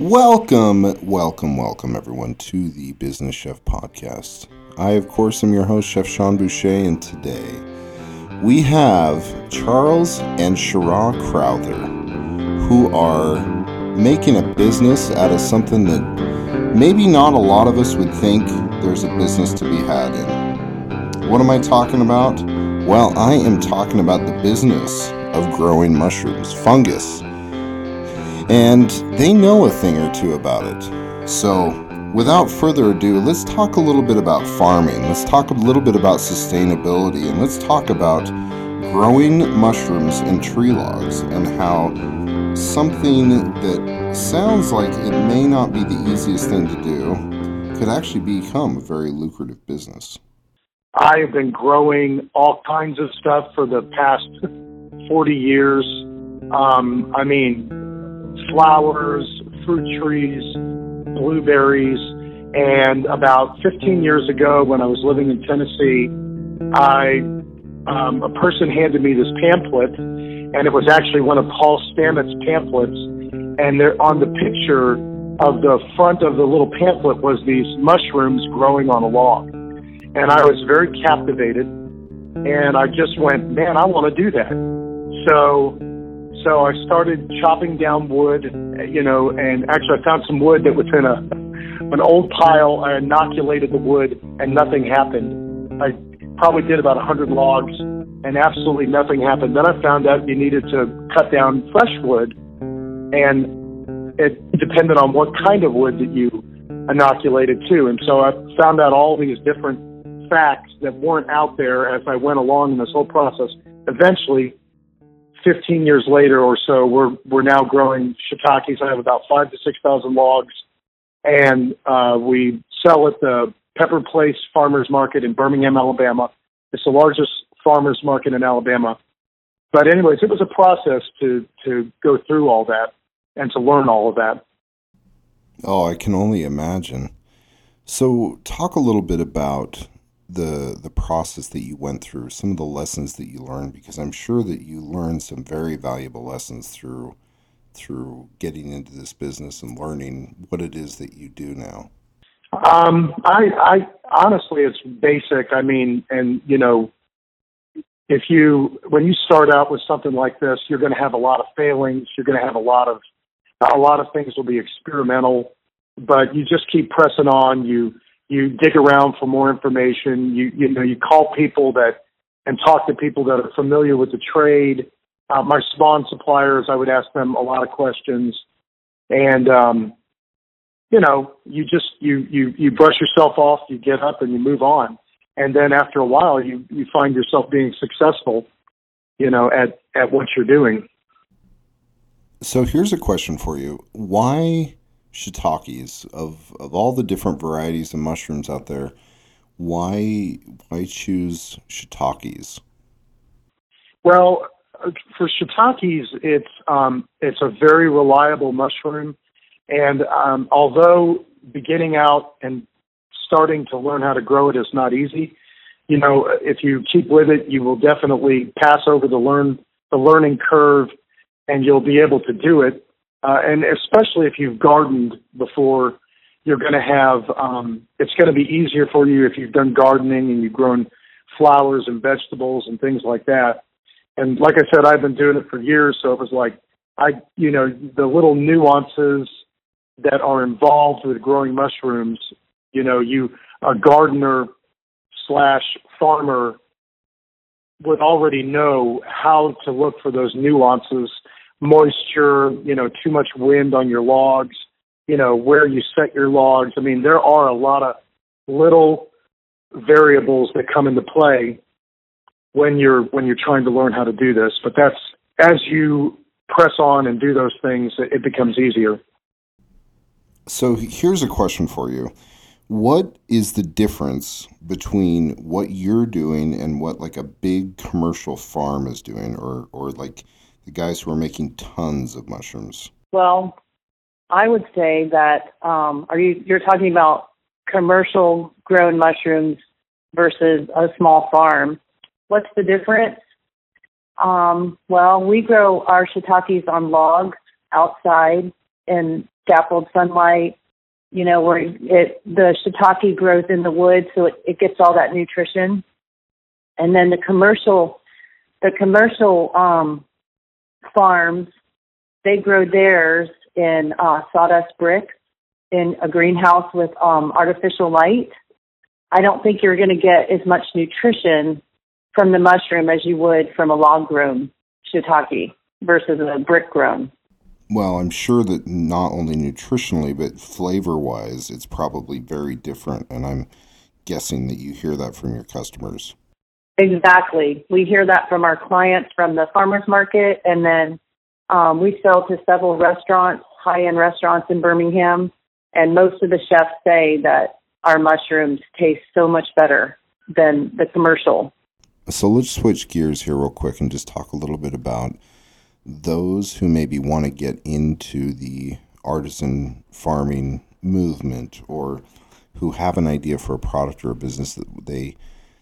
Welcome, welcome, welcome, everyone, to the Business Chef Podcast. I, of course, am your host, Chef Sean Boucher, and today we have Charles and Shara Crowther, who are making a business out of something that maybe not a lot of us would think there's a business to be had in. What am I talking about? Well, I am talking about the business of growing mushrooms, fungus and they know a thing or two about it. So, without further ado, let's talk a little bit about farming. Let's talk a little bit about sustainability, and let's talk about growing mushrooms in tree logs and how something that sounds like it may not be the easiest thing to do could actually become a very lucrative business. I have been growing all kinds of stuff for the past 40 years. Um, I mean, flowers, fruit trees, blueberries. And about 15 years ago, when I was living in Tennessee, I um, a person handed me this pamphlet, and it was actually one of Paul Stamets' pamphlets. And there, on the picture of the front of the little pamphlet was these mushrooms growing on a log, and I was very captivated. And I just went, man, I want to do that. So so I started chopping down wood, you know, and actually I found some wood that was in a an old pile. I inoculated the wood, and nothing happened. I probably did about a 100 logs, and absolutely nothing happened. Then I found out you needed to cut down fresh wood, and it depended on what kind of wood that you inoculated too. And so I found out all these different facts that weren't out there as I went along in this whole process. Eventually, 15 years later or so, we're we're now growing shiitakes. I have about five to six thousand logs, and uh, we sell at the Pepper Place Farmers Market in Birmingham, Alabama. It's the largest farmers market in Alabama. But anyways, it was a process to to go through all that and to learn all of that. Oh, I can only imagine. So, talk a little bit about the the process that you went through, some of the lessons that you learned, because I'm sure that you learned some very valuable lessons through through getting into this business and learning what it is that you do now. Um, I, I honestly, it's basic. I mean, and you know, if you when you start out with something like this, you're going to have a lot of failings. You're going to have a lot of a lot of things will be experimental, but you just keep pressing on. You you dig around for more information. You you know you call people that and talk to people that are familiar with the trade. Uh, my spawn suppliers, I would ask them a lot of questions, and um, you know you just you you you brush yourself off, you get up and you move on, and then after a while you you find yourself being successful, you know at at what you're doing. So here's a question for you: Why shiitakes of of all the different varieties of mushrooms out there why why choose shiitakes? Well for shiitakes it's um, it's a very reliable mushroom. And um, although beginning out and starting to learn how to grow it is not easy you know if you keep with it you will definitely pass over the learn the learning curve and you'll be able to do it uh, and especially if you've gardened before, you're going to have, um, it's going to be easier for you if you've done gardening and you've grown flowers and vegetables and things like that. And like I said, I've been doing it for years, so it was like, I, you know, the little nuances that are involved with growing mushrooms, you know, you, a gardener slash farmer would already know how to look for those nuances moisture, you know, too much wind on your logs, you know, where you set your logs. I mean, there are a lot of little variables that come into play when you're when you're trying to learn how to do this. But that's as you press on and do those things, it becomes easier. So here's a question for you. What is the difference between what you're doing and what like a big commercial farm is doing or or like the guys who are making tons of mushrooms? Well, I would say that um, are you you're talking about commercial grown mushrooms versus a small farm. What's the difference? Um, well, we grow our shiitakes on logs outside in dappled sunlight you know, where it the shiitake grows in the wood, so it, it gets all that nutrition. And then the commercial, the commercial um, farms, they grow theirs in uh, sawdust bricks in a greenhouse with um, artificial light. I don't think you're going to get as much nutrition from the mushroom as you would from a log grown shiitake versus a brick grown. Well, I'm sure that not only nutritionally, but flavor wise, it's probably very different. And I'm guessing that you hear that from your customers. Exactly. We hear that from our clients from the farmers market. And then um, we sell to several restaurants, high end restaurants in Birmingham. And most of the chefs say that our mushrooms taste so much better than the commercial. So let's switch gears here, real quick, and just talk a little bit about those who maybe want to get into the artisan farming movement or who have an idea for a product or a business that they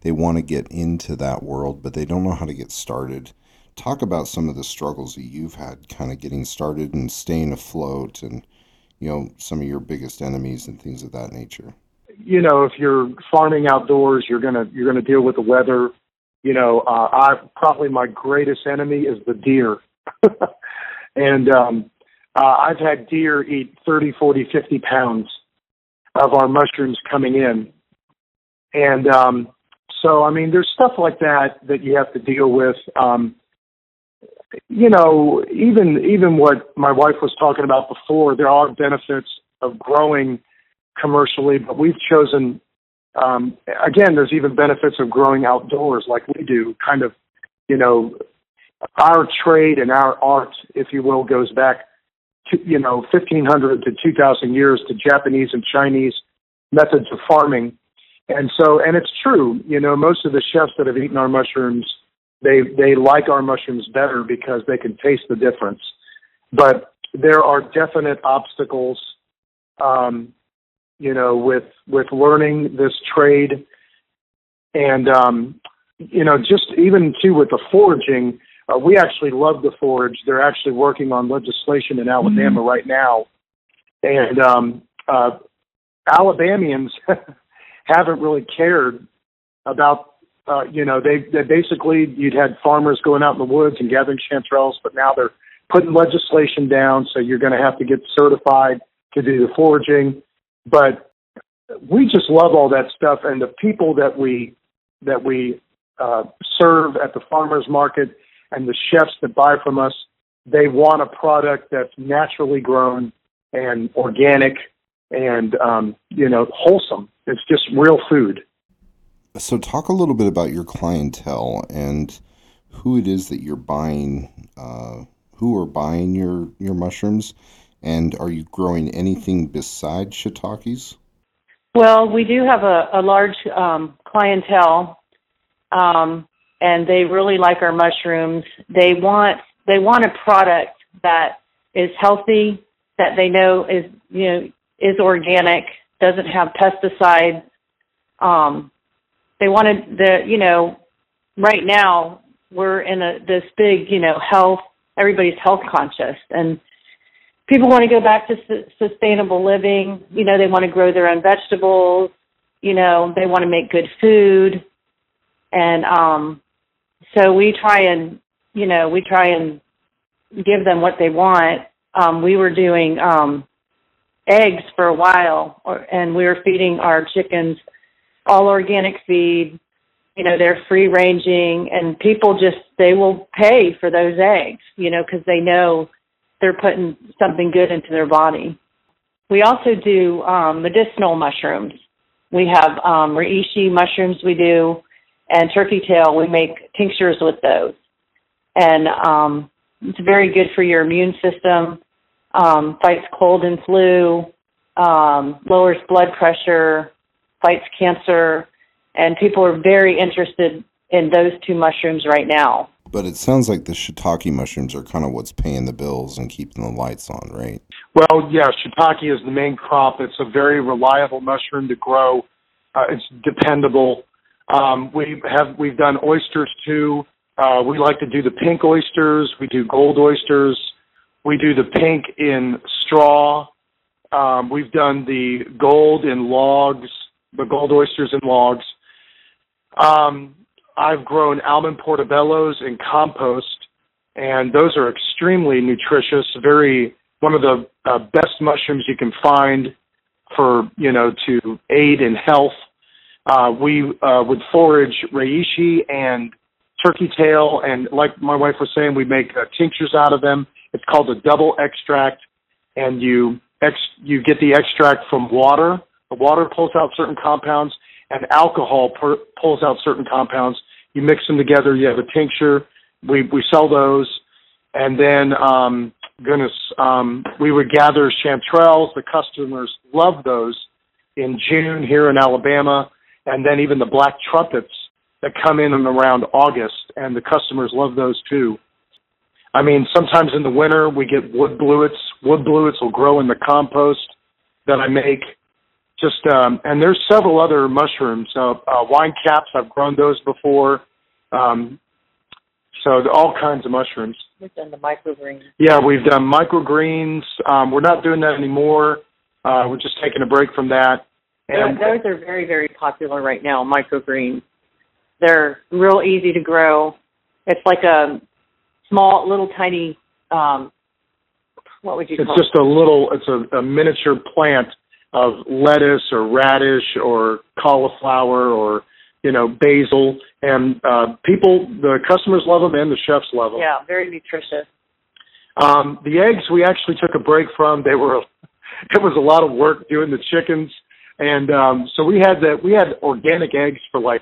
they want to get into that world but they don't know how to get started. Talk about some of the struggles that you've had kind of getting started and staying afloat and you know some of your biggest enemies and things of that nature. You know if you're farming outdoors you're going to you're going to deal with the weather. You know uh, i probably my greatest enemy is the deer. And um, uh, I've had deer eat 30, 40, 50 pounds of our mushrooms coming in. And um, so, I mean, there's stuff like that that you have to deal with. Um, you know, even even what my wife was talking about before, there are benefits of growing commercially, but we've chosen. Um, again, there's even benefits of growing outdoors, like we do. Kind of, you know, our trade and our art, if you will, goes back to, you know, 1500 to 2000 years to Japanese and Chinese methods of farming. And so, and it's true, you know, most of the chefs that have eaten our mushrooms, they, they like our mushrooms better because they can taste the difference. But there are definite obstacles, um, you know, with, with learning this trade. And, um, you know, just even too with the foraging, uh, we actually love the forage. They're actually working on legislation in Alabama mm-hmm. right now, and um, uh, Alabamians haven't really cared about. Uh, you know, they they basically you'd had farmers going out in the woods and gathering chanterelles, but now they're putting legislation down, so you're going to have to get certified to do the foraging. But we just love all that stuff, and the people that we that we uh, serve at the farmers market and the chefs that buy from us, they want a product that's naturally grown and organic and um, you know wholesome. It's just real food. So, talk a little bit about your clientele and who it is that you're buying. Uh, who are buying your your mushrooms, and are you growing anything besides shiitakes? Well, we do have a, a large um, clientele. Um, and they really like our mushrooms. They want they want a product that is healthy, that they know is you know is organic, doesn't have pesticides. Um, they wanted the you know right now we're in a this big you know health everybody's health conscious and people want to go back to su- sustainable living you know they want to grow their own vegetables you know they want to make good food and um so we try and you know we try and give them what they want. Um, we were doing um, eggs for a while, or, and we were feeding our chickens all organic feed. You know, they're free ranging, and people just they will pay for those eggs. You know, because they know they're putting something good into their body. We also do um, medicinal mushrooms. We have um, reishi mushrooms. We do and turkey tail, we make tinctures with those. And um, it's very good for your immune system, um, fights cold and flu. um, lowers blood pressure, fights cancer, and people are very interested in those two mushrooms right now. But it sounds like the shiitake mushrooms are kind of what's paying the bills and keeping the lights on, right? Well, yeah, shiitake is the main crop. It's a very reliable mushroom to grow. Uh, it's dependable. Um, we have we've done oysters too. Uh, we like to do the pink oysters. We do gold oysters. We do the pink in straw. Um, we've done the gold in logs, the gold oysters in logs. Um, I've grown almond portobellos in compost, and those are extremely nutritious. Very one of the uh, best mushrooms you can find for you know to aid in health. Uh, we uh, would forage reishi and turkey tail, and like my wife was saying, we make uh, tinctures out of them. It's called a double extract, and you ex- you get the extract from water. The water pulls out certain compounds, and alcohol per- pulls out certain compounds. You mix them together, you have a tincture. We we sell those, and then um, goodness, um, we would gather chanterelles. The customers love those in June here in Alabama, and then even the black trumpets that come in and around August, and the customers love those too. I mean, sometimes in the winter we get wood blewits. Wood blewits will grow in the compost that I make just um, and there's several other mushrooms. Uh, uh, wine caps, I've grown those before. Um, so all kinds of mushrooms. We've done the microgreens. Yeah, we've done microgreens. Um, we're not doing that anymore. Uh, we're just taking a break from that. And those are very, very popular right now. Microgreens. They're real easy to grow. It's like a small, little, tiny. Um, what would you call it's just a little. It's a, a miniature plant of lettuce or radish or cauliflower or you know basil and uh people the customers love them and the chefs love them Yeah, very nutritious. um the eggs we actually took a break from they were it was a lot of work doing the chickens and um so we had that we had organic eggs for like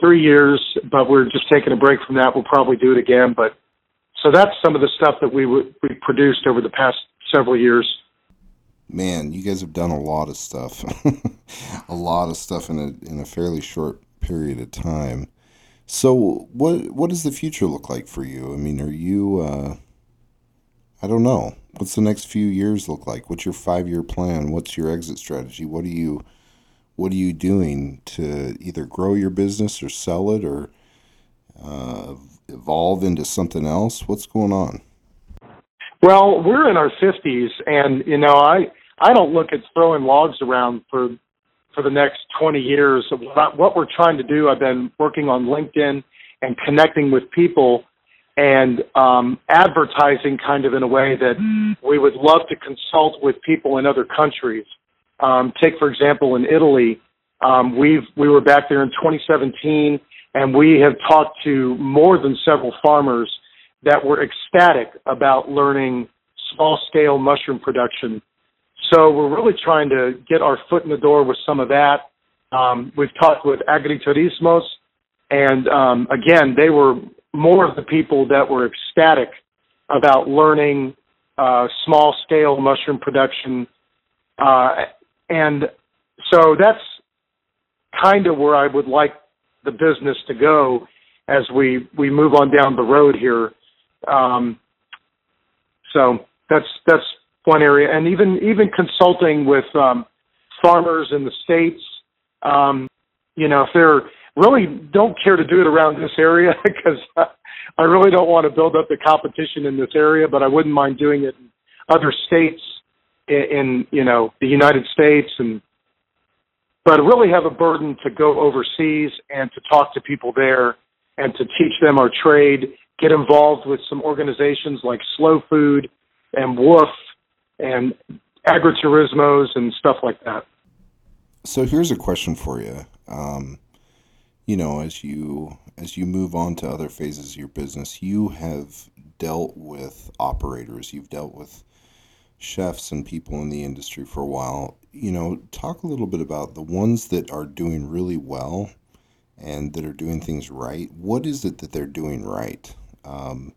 three years but we're just taking a break from that we'll probably do it again but so that's some of the stuff that we we produced over the past several years Man, you guys have done a lot of stuff, a lot of stuff in a in a fairly short period of time. So, what what does the future look like for you? I mean, are you? Uh, I don't know. What's the next few years look like? What's your five year plan? What's your exit strategy? What do you What are you doing to either grow your business or sell it or uh, evolve into something else? What's going on? Well, we're in our fifties, and you know, I I don't look at throwing logs around for for the next twenty years. What what we're trying to do, I've been working on LinkedIn and connecting with people and um, advertising kind of in a way that we would love to consult with people in other countries. Um, take for example in Italy, um, we've we were back there in 2017, and we have talked to more than several farmers that were ecstatic about learning small scale mushroom production. So we're really trying to get our foot in the door with some of that. Um, we've talked with Agriturismos, and um, again, they were more of the people that were ecstatic about learning uh, small scale mushroom production. Uh, and so that's kind of where I would like the business to go as we, we move on down the road here. Um, so that's that's one area, and even even consulting with um, farmers in the states. Um, you know, if they're really don't care to do it around this area because I really don't want to build up the competition in this area, but I wouldn't mind doing it in other states in, in you know the United States and but really have a burden to go overseas and to talk to people there and to teach them our trade, get involved with some organizations like Slow Food and WWOOF and agriturismos and stuff like that. So here's a question for you. Um, you know, as you as you move on to other phases of your business, you have dealt with operators, you've dealt with chefs and people in the industry for a while. You know, talk a little bit about the ones that are doing really well and that are doing things right. What is it that they're doing right? Um,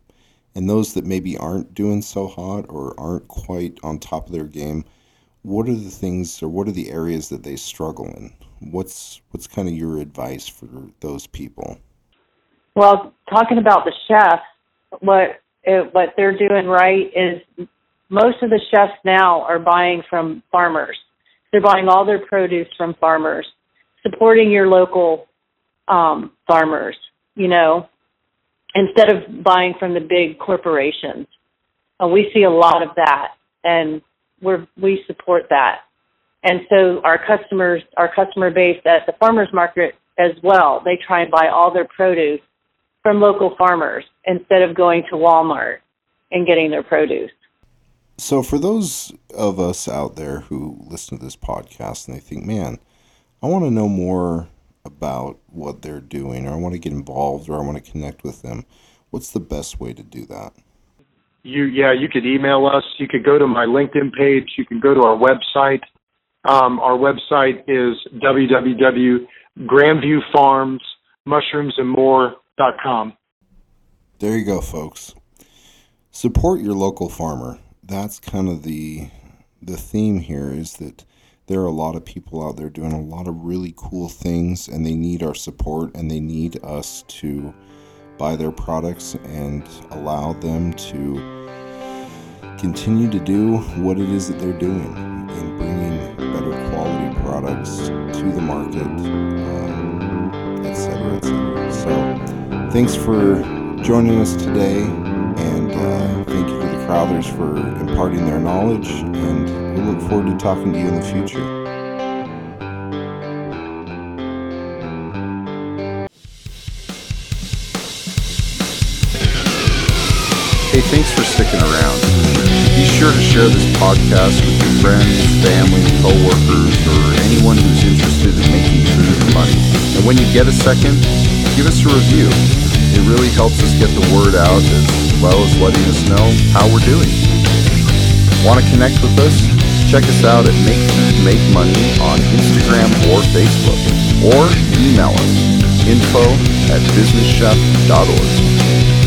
and those that maybe aren't doing so hot or aren't quite on top of their game, what are the things or what are the areas that they struggle in? What's what's kind of your advice for those people? Well, talking about the chefs, what it, what they're doing right is most of the chefs now are buying from farmers. They're buying all their produce from farmers, supporting your local um, farmers. You know, instead of buying from the big corporations. Uh, we see a lot of that, and we're, we support that. And so our customers, our customer base at the farmers market as well, they try and buy all their produce from local farmers instead of going to Walmart and getting their produce. So, for those of us out there who listen to this podcast and they think, man, I want to know more about what they're doing, or I want to get involved, or I want to connect with them, what's the best way to do that? You, yeah, you could email us. You could go to my LinkedIn page. You can go to our website. Um, our website is www.grandviewfarmsmushroomsandmore.com. There you go, folks. Support your local farmer. That's kind of the the theme here is that there are a lot of people out there doing a lot of really cool things and they need our support and they need us to buy their products and allow them to continue to do what it is that they're doing in bringing better quality products to the market, um, et cetera, et cetera. So, thanks for joining us today, and Crowthers for imparting their knowledge, and we look forward to talking to you in the future. Hey, thanks for sticking around. Be sure to share this podcast with your friends, family, coworkers, or anyone who's interested in making food and money. And when you get a second, give us a review. It really helps us get the word out as well as letting us know how we're doing. Want to connect with us? Check us out at Make Food Make Money on Instagram or Facebook, or email us info at businesschef.org.